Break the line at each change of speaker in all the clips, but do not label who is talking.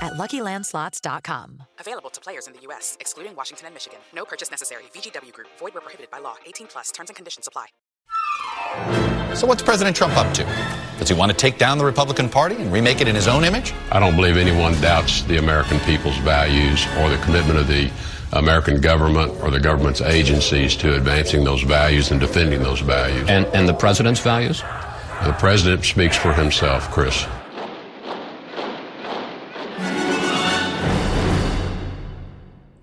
at LuckyLandSlots.com.
Available to players in the U.S., excluding Washington and Michigan. No purchase necessary. VGW Group. Void where prohibited by law. 18 plus. Terms and conditions apply.
So what's President Trump up to? Does he want to take down the Republican Party and remake it in his own image?
I don't believe anyone doubts the American people's values or the commitment of the American government or the government's agencies to advancing those values and defending those values.
And, and the president's values?
The president speaks for himself, Chris.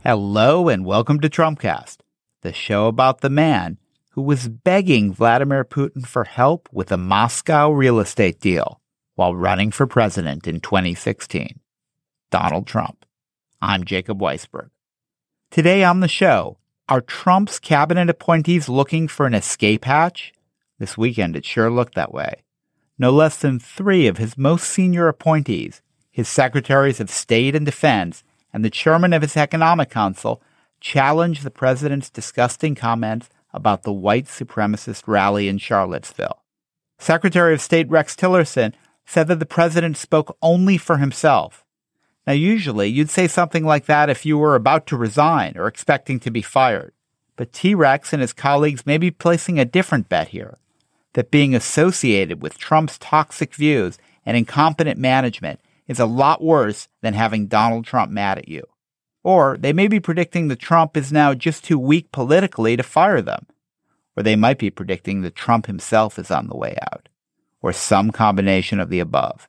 Hello and welcome to Trumpcast, the show about the man who was begging Vladimir Putin for help with a Moscow real estate deal while running for president in 2016. Donald Trump. I'm Jacob Weisberg. Today on the show, are Trump's cabinet appointees looking for an escape hatch? This weekend it sure looked that way. No less than three of his most senior appointees, his secretaries of state and defense, and the chairman of his economic council challenged the president's disgusting comments about the white supremacist rally in Charlottesville. Secretary of State Rex Tillerson said that the president spoke only for himself. Now, usually you'd say something like that if you were about to resign or expecting to be fired. But T Rex and his colleagues may be placing a different bet here that being associated with Trump's toxic views and incompetent management is a lot worse than having Donald Trump mad at you. Or they may be predicting that Trump is now just too weak politically to fire them. Or they might be predicting that Trump himself is on the way out. Or some combination of the above.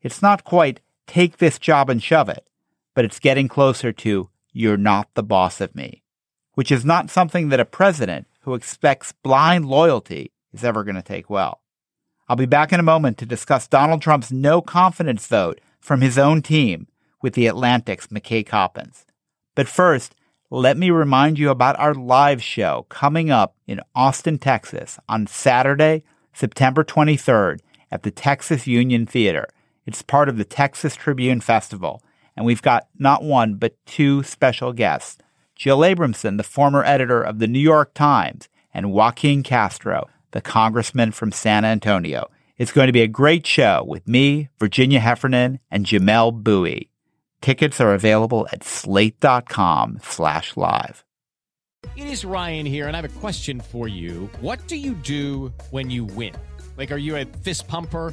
It's not quite take this job and shove it, but it's getting closer to you're not the boss of me, which is not something that a president who expects blind loyalty is ever going to take well. I'll be back in a moment to discuss Donald Trump's no confidence vote from his own team with the Atlantic's McKay Coppins. But first, let me remind you about our live show coming up in Austin, Texas on Saturday, September 23rd at the Texas Union Theater. It's part of the Texas Tribune Festival, and we've got not one, but two special guests. Jill Abramson, the former editor of the New York Times, and Joaquin Castro, the congressman from San Antonio. It's going to be a great show with me, Virginia Heffernan, and Jamelle Bouie. Tickets are available at slate.com slash live.
It is Ryan here, and I have a question for you. What do you do when you win? Like, are you a fist pumper?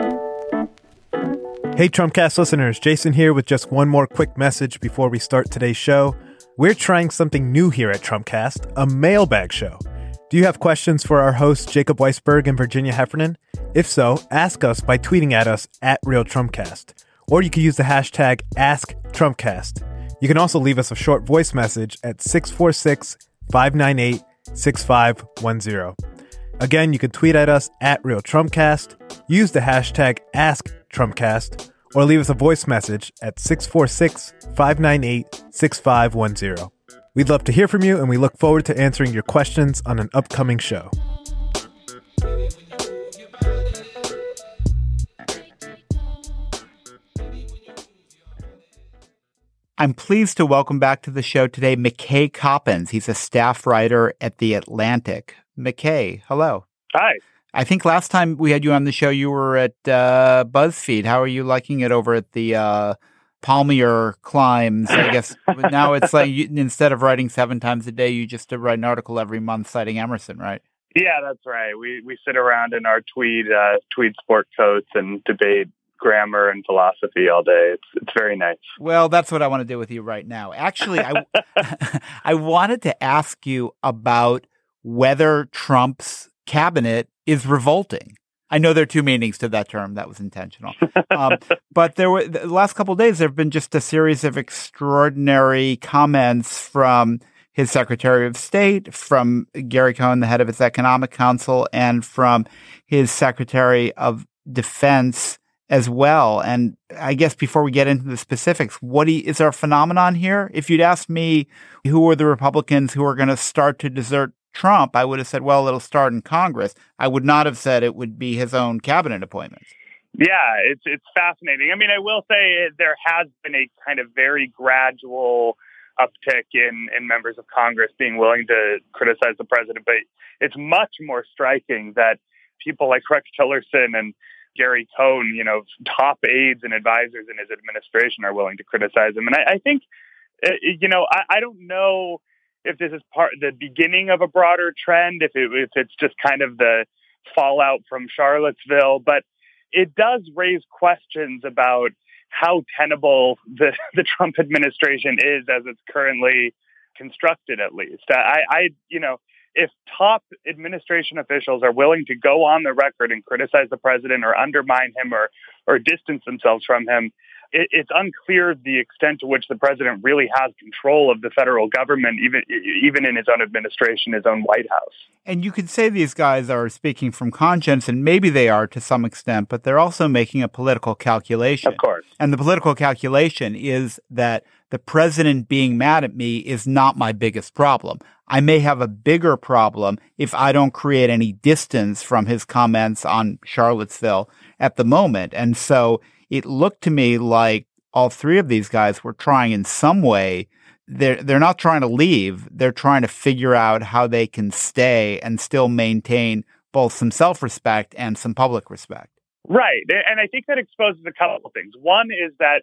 Hey, Trumpcast listeners, Jason here with just one more quick message before we start today's show. We're trying something new here at Trumpcast, a mailbag show. Do you have questions for our hosts, Jacob Weisberg and Virginia Heffernan? If so, ask us by tweeting at us at RealTrumpcast, or you can use the hashtag AskTrumpcast. You can also leave us a short voice message at 646 598 6510. Again, you can tweet at us at RealTrumpcast, use the hashtag AskTrumpcast, or leave us a voice message at 646 598 6510. We'd love to hear from you, and we look forward to answering your questions on an upcoming show.
I'm pleased to welcome back to the show today McKay Coppins. He's a staff writer at The Atlantic. McKay, hello.
Hi.
I think last time we had you on the show, you were at uh, BuzzFeed. How are you liking it over at the uh, Palmier climes? I guess now it's like you, instead of writing seven times a day, you just write an article every month citing Emerson, right?
Yeah, that's right. We we sit around in our tweed uh, tweed sport coats and debate grammar and philosophy all day. It's it's very nice.
Well, that's what I want to do with you right now. Actually, I I wanted to ask you about whether Trump's cabinet is revolting. I know there are two meanings to that term. That was intentional. Um, but there were the last couple days. There have been just a series of extraordinary comments from his Secretary of State, from Gary Cohn, the head of his Economic Council, and from his Secretary of Defense as well. And I guess before we get into the specifics, what you, is there a phenomenon here? If you'd asked me who are the Republicans who are going to start to desert Trump, I would have said, well, it'll start in Congress. I would not have said it would be his own cabinet appointments.
Yeah, it's it's fascinating. I mean, I will say there has been a kind of very gradual uptick in in members of Congress being willing to criticize the president, but it's much more striking that people like Rex Tillerson and Gary Cohn, you know, top aides and advisors in his administration are willing to criticize him. And I, I think, uh, you know, I, I don't know if this is part the beginning of a broader trend, if it, if it's just kind of the fallout from Charlottesville, but it does raise questions about how tenable the, the Trump administration is as it's currently constructed, at least. I, I, you know, if top administration officials are willing to go on the record and criticize the president or undermine him or, or distance themselves from him, it, it's unclear the extent to which the president really has control of the federal government, even even in his own administration, his own White House.
And you could say these guys are speaking from conscience, and maybe they are to some extent, but they're also making a political calculation.
Of course.
And the political calculation is that the president being mad at me is not my biggest problem. I may have a bigger problem if I don't create any distance from his comments on Charlottesville at the moment. And so it looked to me like all three of these guys were trying in some way. They're, they're not trying to leave. They're trying to figure out how they can stay and still maintain both some self respect and some public respect.
Right. And I think that exposes a couple of things. One is that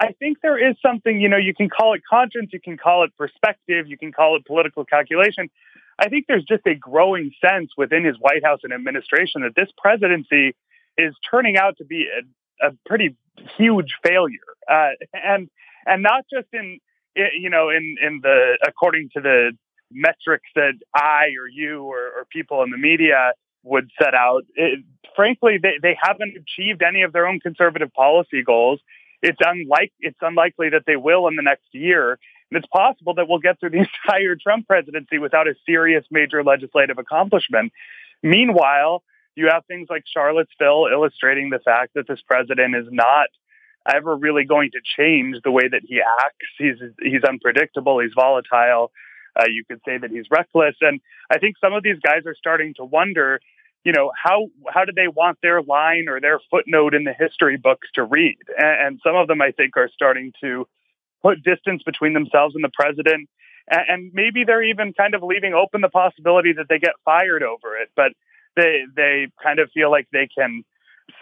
I think there is something, you know, you can call it conscience, you can call it perspective, you can call it political calculation. I think there's just a growing sense within his White House and administration that this presidency is turning out to be a, pretty huge failure, uh, and and not just in you know in in the according to the metrics that I or you or, or people in the media would set out. It, frankly, they, they haven't achieved any of their own conservative policy goals. It's unlike it's unlikely that they will in the next year. And it's possible that we'll get through the entire Trump presidency without a serious major legislative accomplishment. Meanwhile, you have things like Charlottesville illustrating the fact that this president is not ever really going to change the way that he acts. He's he's unpredictable. He's volatile. Uh, you could say that he's reckless, and I think some of these guys are starting to wonder, you know, how how do they want their line or their footnote in the history books to read? And, and some of them, I think, are starting to put distance between themselves and the president, and, and maybe they're even kind of leaving open the possibility that they get fired over it. But they they kind of feel like they can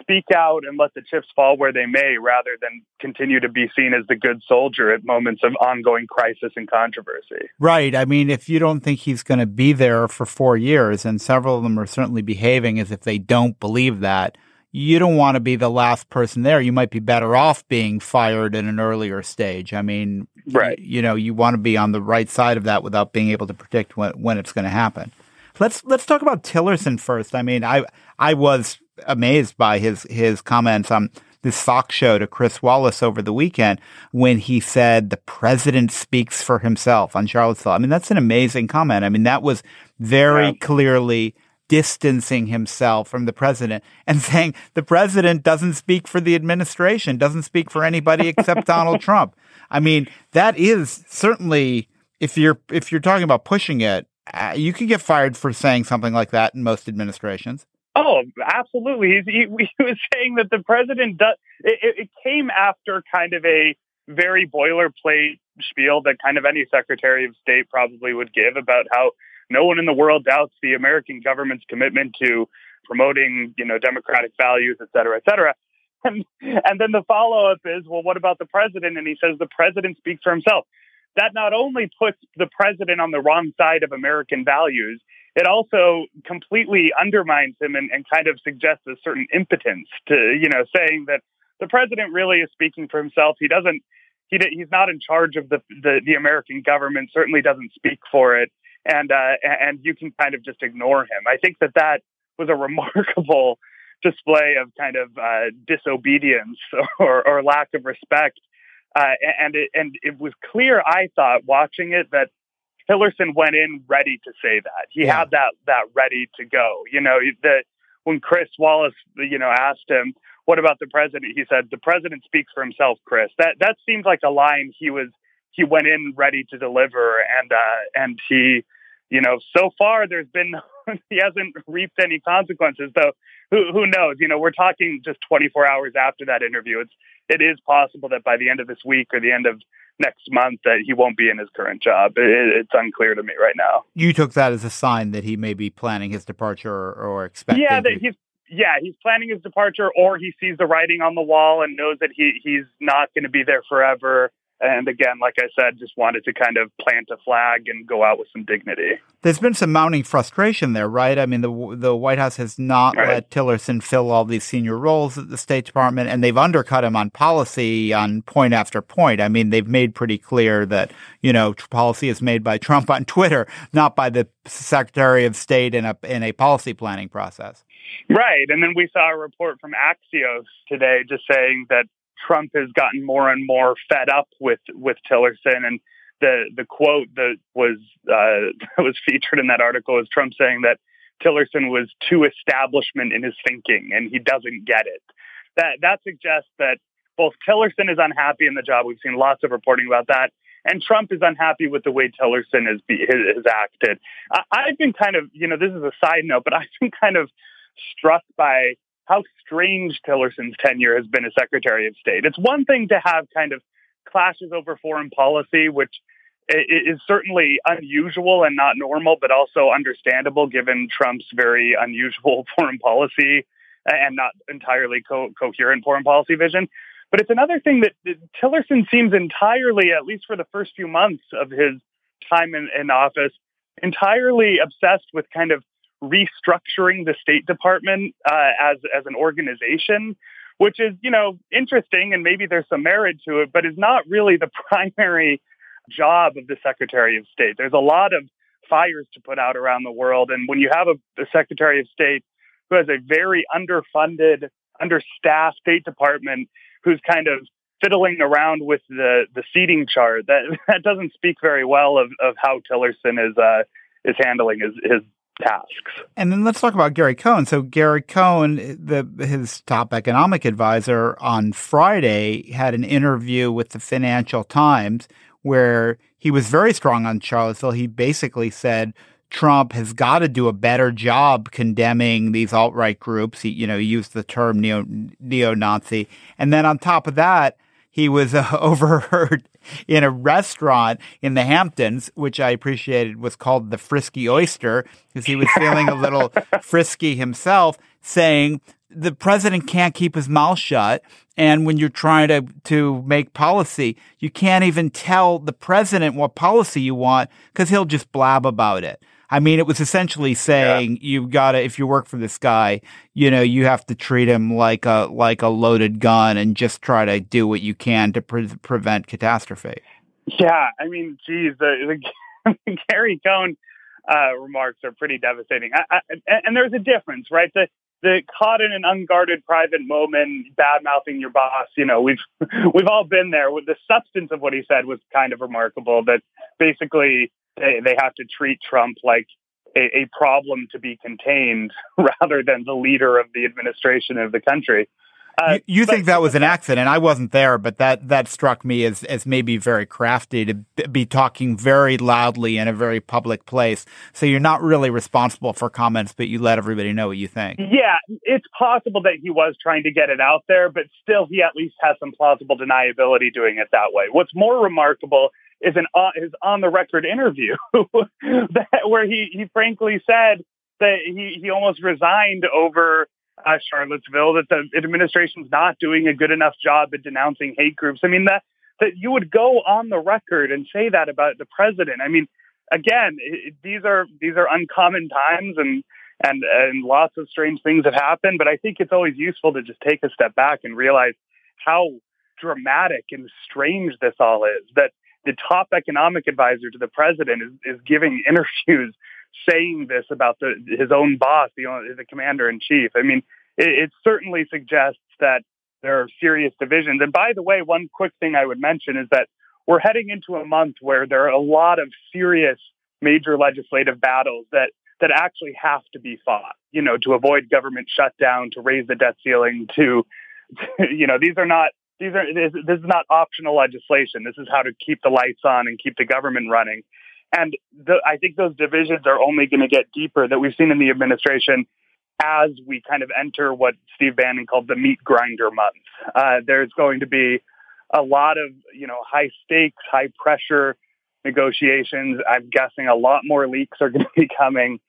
speak out and let the chips fall where they may rather than continue to be seen as the good soldier at moments of ongoing crisis and controversy.
Right. I mean, if you don't think he's going to be there for four years, and several of them are certainly behaving as if they don't believe that, you don't want to be the last person there. You might be better off being fired in an earlier stage. I mean,
right.
you, you know, you want to be on the right side of that without being able to predict when, when it's going to happen. Let's let's talk about Tillerson first. I mean, I I was amazed by his his comments on this Fox show to Chris Wallace over the weekend when he said the president speaks for himself on Charlottesville. I mean, that's an amazing comment. I mean, that was very yeah. clearly distancing himself from the president and saying the president doesn't speak for the administration, doesn't speak for anybody except Donald Trump. I mean, that is certainly if you're if you're talking about pushing it, uh, you could get fired for saying something like that in most administrations.
Oh, absolutely. He, he, was saying that the president does. It, it came after kind of a very boilerplate spiel that kind of any secretary of state probably would give about how no one in the world doubts the American government's commitment to promoting, you know, democratic values, et cetera, et cetera. And, and then the follow up is, well, what about the president? And he says the president speaks for himself. That not only puts the president on the wrong side of American values, it also completely undermines him and, and kind of suggests a certain impotence to, you know, saying that the president really is speaking for himself. He doesn't, he, he's not in charge of the, the, the American government, certainly doesn't speak for it. And, uh, and you can kind of just ignore him. I think that that was a remarkable display of kind of uh, disobedience or, or, lack of respect. Uh, and it, and it was clear, I thought, watching it, that Tillerson went in ready to say that. He yeah. had that that ready to go. You know, the when Chris Wallace, you know, asked him, "What about the president?" He said, "The president speaks for himself, Chris." That that seemed like a line he was he went in ready to deliver, and uh, and he, you know, so far there's been he hasn't reaped any consequences. So who who knows? You know, we're talking just 24 hours after that interview. It's it is possible that by the end of this week or the end of next month that he won't be in his current job. It, it's unclear to me right now.
You took that as a sign that he may be planning his departure or, or expecting.
Yeah, that he's yeah he's planning his departure, or he sees the writing on the wall and knows that he he's not going to be there forever. And again, like I said, just wanted to kind of plant a flag and go out with some dignity.
There's been some mounting frustration there, right? I mean, the the White House has not right. let Tillerson fill all these senior roles at the State Department, and they've undercut him on policy on point after point. I mean, they've made pretty clear that you know policy is made by Trump on Twitter, not by the Secretary of State in a in a policy planning process.
Right, and then we saw a report from Axios today just saying that Trump has gotten more and more fed up with with Tillerson and the the quote that was uh, that was featured in that article is Trump saying that Tillerson was too establishment in his thinking and he doesn't get it. That that suggests that both Tillerson is unhappy in the job. We've seen lots of reporting about that, and Trump is unhappy with the way Tillerson has has acted. I, I've been kind of you know this is a side note, but I've been kind of struck by how strange Tillerson's tenure has been as Secretary of State. It's one thing to have kind of clashes over foreign policy, which is certainly unusual and not normal, but also understandable given Trump's very unusual foreign policy and not entirely co- coherent foreign policy vision. But it's another thing that, Tillerson seems entirely, at least for the first few months of his time in, in office, entirely obsessed with kind of restructuring the State Department uh, as as an organization, which is you know interesting and maybe there's some merit to it, but is not really the primary job of the Secretary of State. There's a lot of fires to put out around the world, and when you have a, a Secretary of State who has a very underfunded, understaffed State Department, who's kind of fiddling around with the the seating chart, that that doesn't speak very well of, of how Tillerson is uh, is handling his his tasks.
And then let's talk about Gary Cohn. So Gary Cohn, the his top economic advisor on Friday had an interview with the Financial Times where he was very strong on Charlottesville. He basically said Trump has got to do a better job condemning these alt right groups. He, you know, he used the term neo neo Nazi, and then on top of that, he was uh, overheard in a restaurant in the Hamptons, which I appreciated was called the Frisky Oyster because he was feeling a little frisky himself, saying the president can't keep his mouth shut. And when you're trying to, to make policy, you can't even tell the president what policy you want because he'll just blab about it. I mean, it was essentially saying yeah. you've got to, if you work for this guy, you know, you have to treat him like a like a loaded gun and just try to do what you can to pre- prevent catastrophe.
Yeah, I mean, geez, the, the Gary Cohn uh, remarks are pretty devastating. I, I, and there's a difference, right? The the caught in an unguarded private moment, bad mouthing your boss. You know, we've we've all been there. With the substance of what he said was kind of remarkable. That basically they, they have to treat Trump like a, a problem to be contained rather than the leader of the administration of the country.
Uh, you, you but, think that was an accident? I wasn't there, but that that struck me as as maybe very crafty to be talking very loudly in a very public place. So you're not really responsible for comments, but you let everybody know what you think.
Yeah, it's possible that he was trying to get it out there, but still, he at least has some plausible deniability doing it that way. What's more remarkable is an uh, his on the record interview that, where he he frankly said that he, he almost resigned over uh, Charlottesville, that the administration's not doing a good enough job at denouncing hate groups. I mean, that, that you would go on the record and say that about the president. I mean, again, it, these are these are uncommon times and and and lots of strange things have happened. But I think it's always useful to just take a step back and realize how dramatic and strange this all is. That the top economic advisor to the president is, is giving interviews saying this about the, his own boss, the, uh, the commander in chief. I mean, it, it certainly suggests that there are serious divisions. And by the way, one quick thing I would mention is that we're heading into a month where there are a lot of serious major legislative battles that that actually have to be fought, you know, to avoid government shutdown, to raise the debt ceiling, to, you know, these are not these are this, this is not optional legislation. This is how to keep the lights on and keep the government running. And the, I think those divisions are only going to get deeper that we've seen in the administration as we kind of enter what Steve Bannon called the meat grinder month. Uh, there's going to be a lot of you know high stakes, high pressure negotiations. I'm guessing a lot more leaks are going to be coming,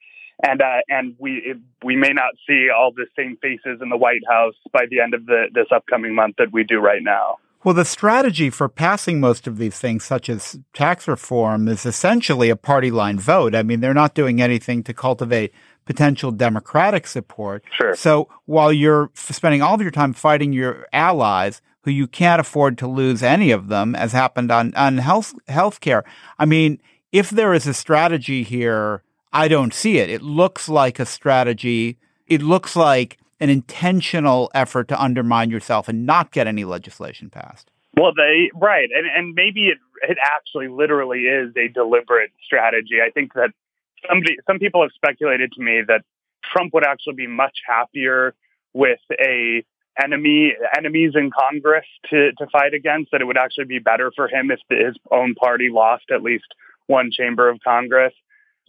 and uh, and we we may not see all the same faces in the White House by the end of the, this upcoming month that we do right now.
Well, the strategy for passing most of these things, such as tax reform, is essentially a party line vote. I mean, they're not doing anything to cultivate potential Democratic support.
Sure.
So while you're spending all of your time fighting your allies, who you can't afford to lose any of them, as happened on on health healthcare, I mean, if there is a strategy here, I don't see it. It looks like a strategy. It looks like an intentional effort to undermine yourself and not get any legislation passed.
Well, they right, and and maybe it it actually literally is a deliberate strategy. I think that somebody some people have speculated to me that Trump would actually be much happier with a enemy enemies in Congress to to fight against. That it would actually be better for him if the, his own party lost at least one chamber of Congress,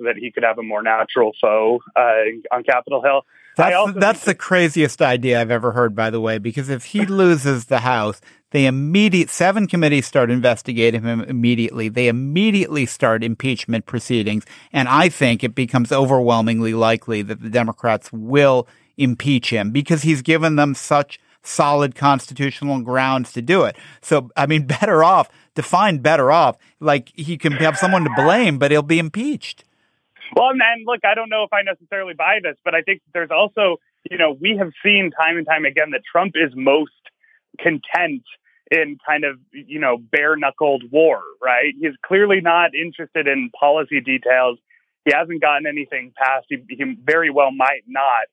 so that he could have a more natural foe uh, on Capitol Hill.
That's, that's the craziest idea I've ever heard, by the way, because if he loses the House, they immediate seven committees start investigating him immediately. They immediately start impeachment proceedings, and I think it becomes overwhelmingly likely that the Democrats will impeach him because he's given them such solid constitutional grounds to do it. So, I mean, better off, define better off, like he can have someone to blame, but he'll be impeached.
Well, and look, I don't know if I necessarily buy this, but I think there's also, you know, we have seen time and time again that Trump is most content in kind of, you know, bare knuckled war, right? He's clearly not interested in policy details. He hasn't gotten anything passed. He, he very well might not.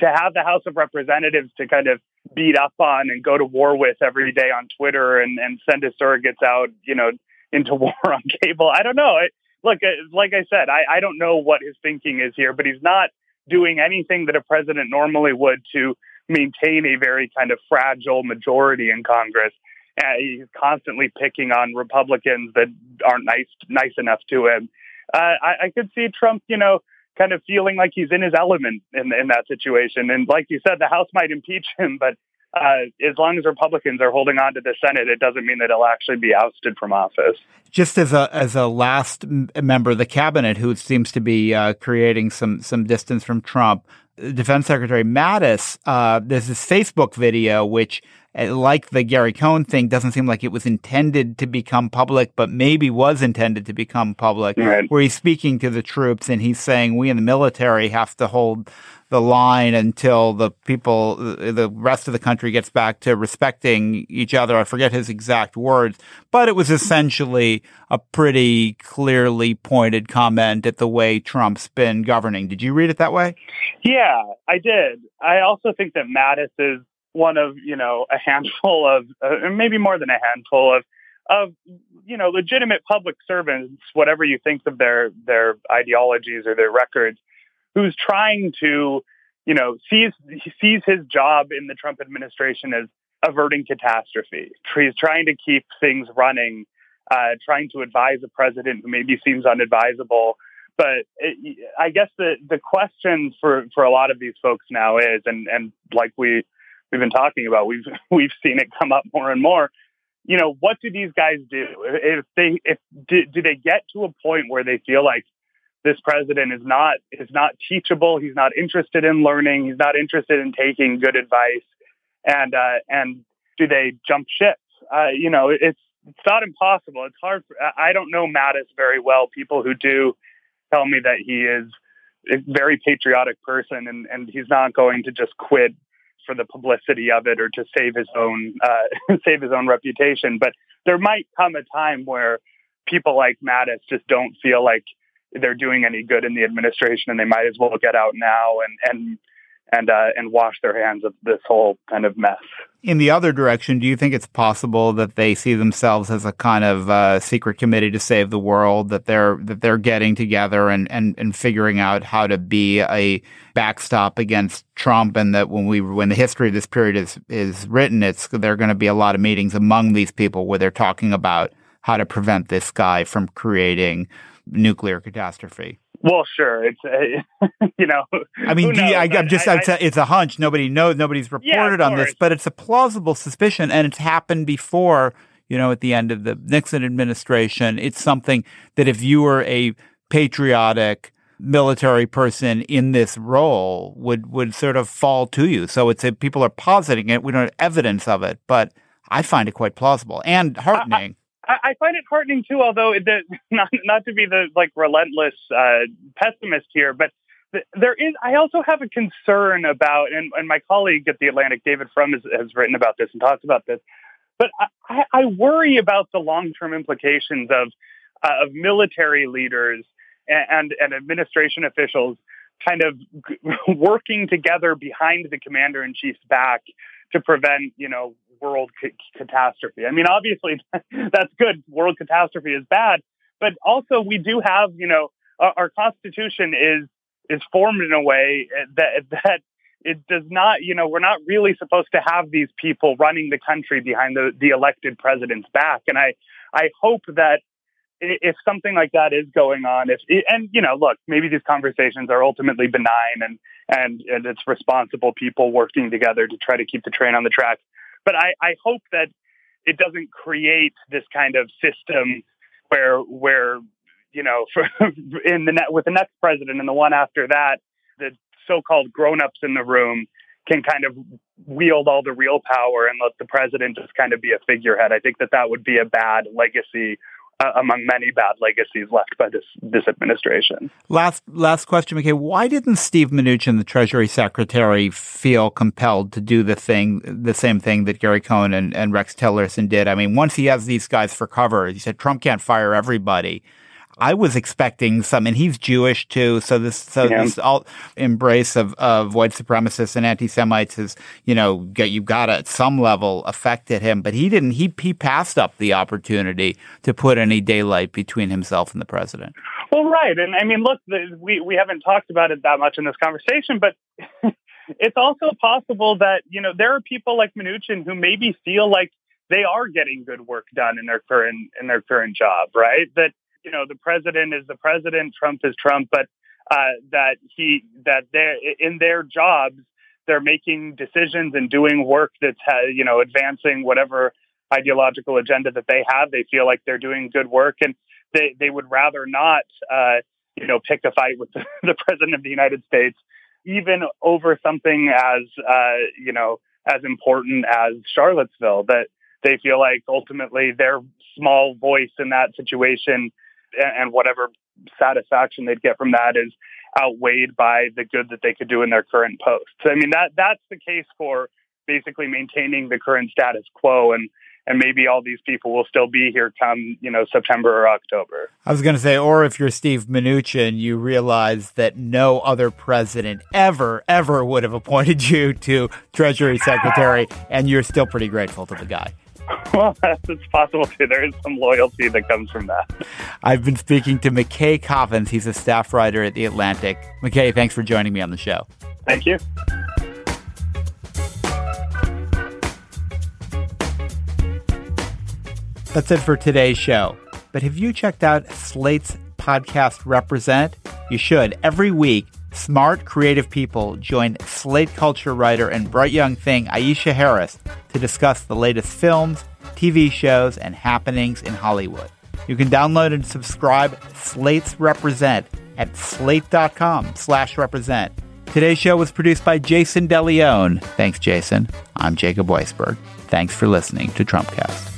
To have the House of Representatives to kind of beat up on and go to war with every day on Twitter and, and send his surrogates out, you know, into war on cable. I don't know. It, look, uh, like I said, I, I don't know what his thinking is here, but he's not doing anything that a president normally would to maintain a very kind of fragile majority in Congress. Uh, he's constantly picking on Republicans that aren't nice nice enough to him. Uh, I, I could see Trump, you know, kind of feeling like he's in his element in in that situation. And like you said, the House might impeach him, but uh, as long as Republicans are holding on to the Senate, it doesn't mean that he'll actually be ousted from office.
Just as a as a last member of the cabinet who seems to be uh, creating some some distance from Trump, Defense Secretary Mattis, uh, there's this Facebook video which Uh, like the Gary Cohn thing, doesn't seem like it was intended to become public, but maybe was intended to become public,
right.
where he's speaking to the troops and he's saying, we in the military have to hold the line until the people, uh, the rest of the country gets back to respecting each other. I forget his exact words, but it was essentially a pretty clearly pointed comment at the way Trump's been governing. Did you read it that way?
Yeah, I did. I also think that Mattis is one of you know a handful of uh, maybe more than a handful of of you know legitimate public servants, whatever you think of their their ideologies or their records, who's trying to you know sees sees his job in the Trump administration as averting catastrophe. He's trying to keep things running, uh, trying to advise a president who maybe seems unadvisable. But it, I guess the the question for for a lot of these folks now is, and and like we we've been talking about. We've we've seen it come up more and more. You know, what do these guys do if they if do, do they get to a point where they feel like this president is not is not teachable. He's not interested in learning. He's not interested in taking good advice. And uh, and do they jump ship? Uh, you know, it's it's not impossible. It's hard. For, I don't know Mattis very well. People who do tell me that he is a very patriotic person, and and he's not going to just quit for the publicity of it or to save his own uh, save his own reputation. But there might come a time where people like Mattis just don't feel like they're doing any good in the administration, and they might as well get out now and and and uh, and wash their hands of this whole kind of mess.
In the other direction, do you think it's possible that they see themselves as a kind of uh, secret committee to save the world? That they're that they're getting together and, and, and figuring out how to be a backstop against Trump, and that when we when the history of this period is is written, it's there are going to be a lot of meetings among these people where they're talking about how to prevent this guy from creating nuclear catastrophe.
Well, sure. It's uh, you know.
I mean, you, I, am just. I, I, it's a hunch. Nobody knows. Nobody's reported
yeah,
on this, but it's a plausible suspicion, and it's happened before. You know, at the end of the Nixon administration, it's something that if you were a patriotic military person in this role would would sort of fall to you. So it's a, people are positing it. We don't have evidence of it, but I find it quite plausible and heartening.
I, find it heartening too, although not not to be the like relentless uh, pessimist here, but there is. I also have a concern about, and, and my colleague at the Atlantic, David Frum, has, has written about this and talks about this. But I, I worry about the long term implications of uh, of military leaders and, and, and administration officials kind of working together behind the commander in chief's back to prevent, you know, world c- catastrophe. I mean, obviously that's good. World catastrophe is bad, but also we do have, you know, our, our constitution is is formed in a way eh, that that it does not, you know, we're not really supposed to have these people running the country behind the, the elected president's back. And I, I hope that if something like that is going on, if and you know, look, maybe these conversations are ultimately benign and and, and it's responsible people working together to try to keep the train on the track. But I, I hope that it doesn't create this kind of system where where you know for, in the net with the next president and the one after that, the so-called grown-ups in the room can kind of wield all the real power and let the president just kind of be a figurehead. I think that that would be a bad legacy uh, among many bad legacies left by this this administration.
Last last question, McKay. Why didn't Steve Mnuchin, the Treasury Secretary, feel compelled to do the thing, the same thing that Gary Cohn and, and Rex Tillerson did? I mean, once he has these guys for cover, he said Trump can't fire everybody. I was expecting some, and he's Jewish too. So this, so yeah. this all embrace of, of white supremacists and anti-Semites has, you know, get, you got to, at some level affected him, but he didn't, he, he passed up the opportunity to put any daylight between himself and the president.
Well, right. And I mean, look, the, we, we haven't talked about it that much in this conversation, but it's also possible that, you know, there are people like Mnuchin who maybe feel like they are getting good work done in their current, in their current job, right? That, you know, the president is the president, Trump is Trump, but uh, that he that they in their jobs they're making decisions and doing work that's you know advancing whatever ideological agenda that they have. They feel like they're doing good work, and they they would rather not uh, you know pick a fight with the, the president of the United States, even over something as uh, you know as important as Charlottesville. That they feel like ultimately their small voice in that situation and whatever satisfaction they'd get from that is outweighed by the good that they could do in their current post. I mean that that's the case for basically maintaining the current status quo and and maybe all these people will still be here come, you know, September or October.
I was going to say, or if you're Steve Mnuchin, you realize that no other president ever, ever would have appointed you to Treasury Secretary, and you're still pretty grateful to the guy.
Well, it's possible too. There is some loyalty that comes from that.
I've been speaking to McKay Coppins. He's a staff writer at The Atlantic. McKay, thanks for joining me on the show.
Thank you.
That's it for today's show. But have you checked out Slate's podcast Represent? You should. Every week, smart, creative people join Slate culture writer and bright young thing Aisha Harris to discuss the latest films, TV shows, and happenings in Hollywood. You can download and subscribe Slate's Represent at slate.com slash represent. Today's show was produced by Jason DeLeon. Thanks, Jason. I'm Jacob Weisberg. Thanks for listening to Trumpcast.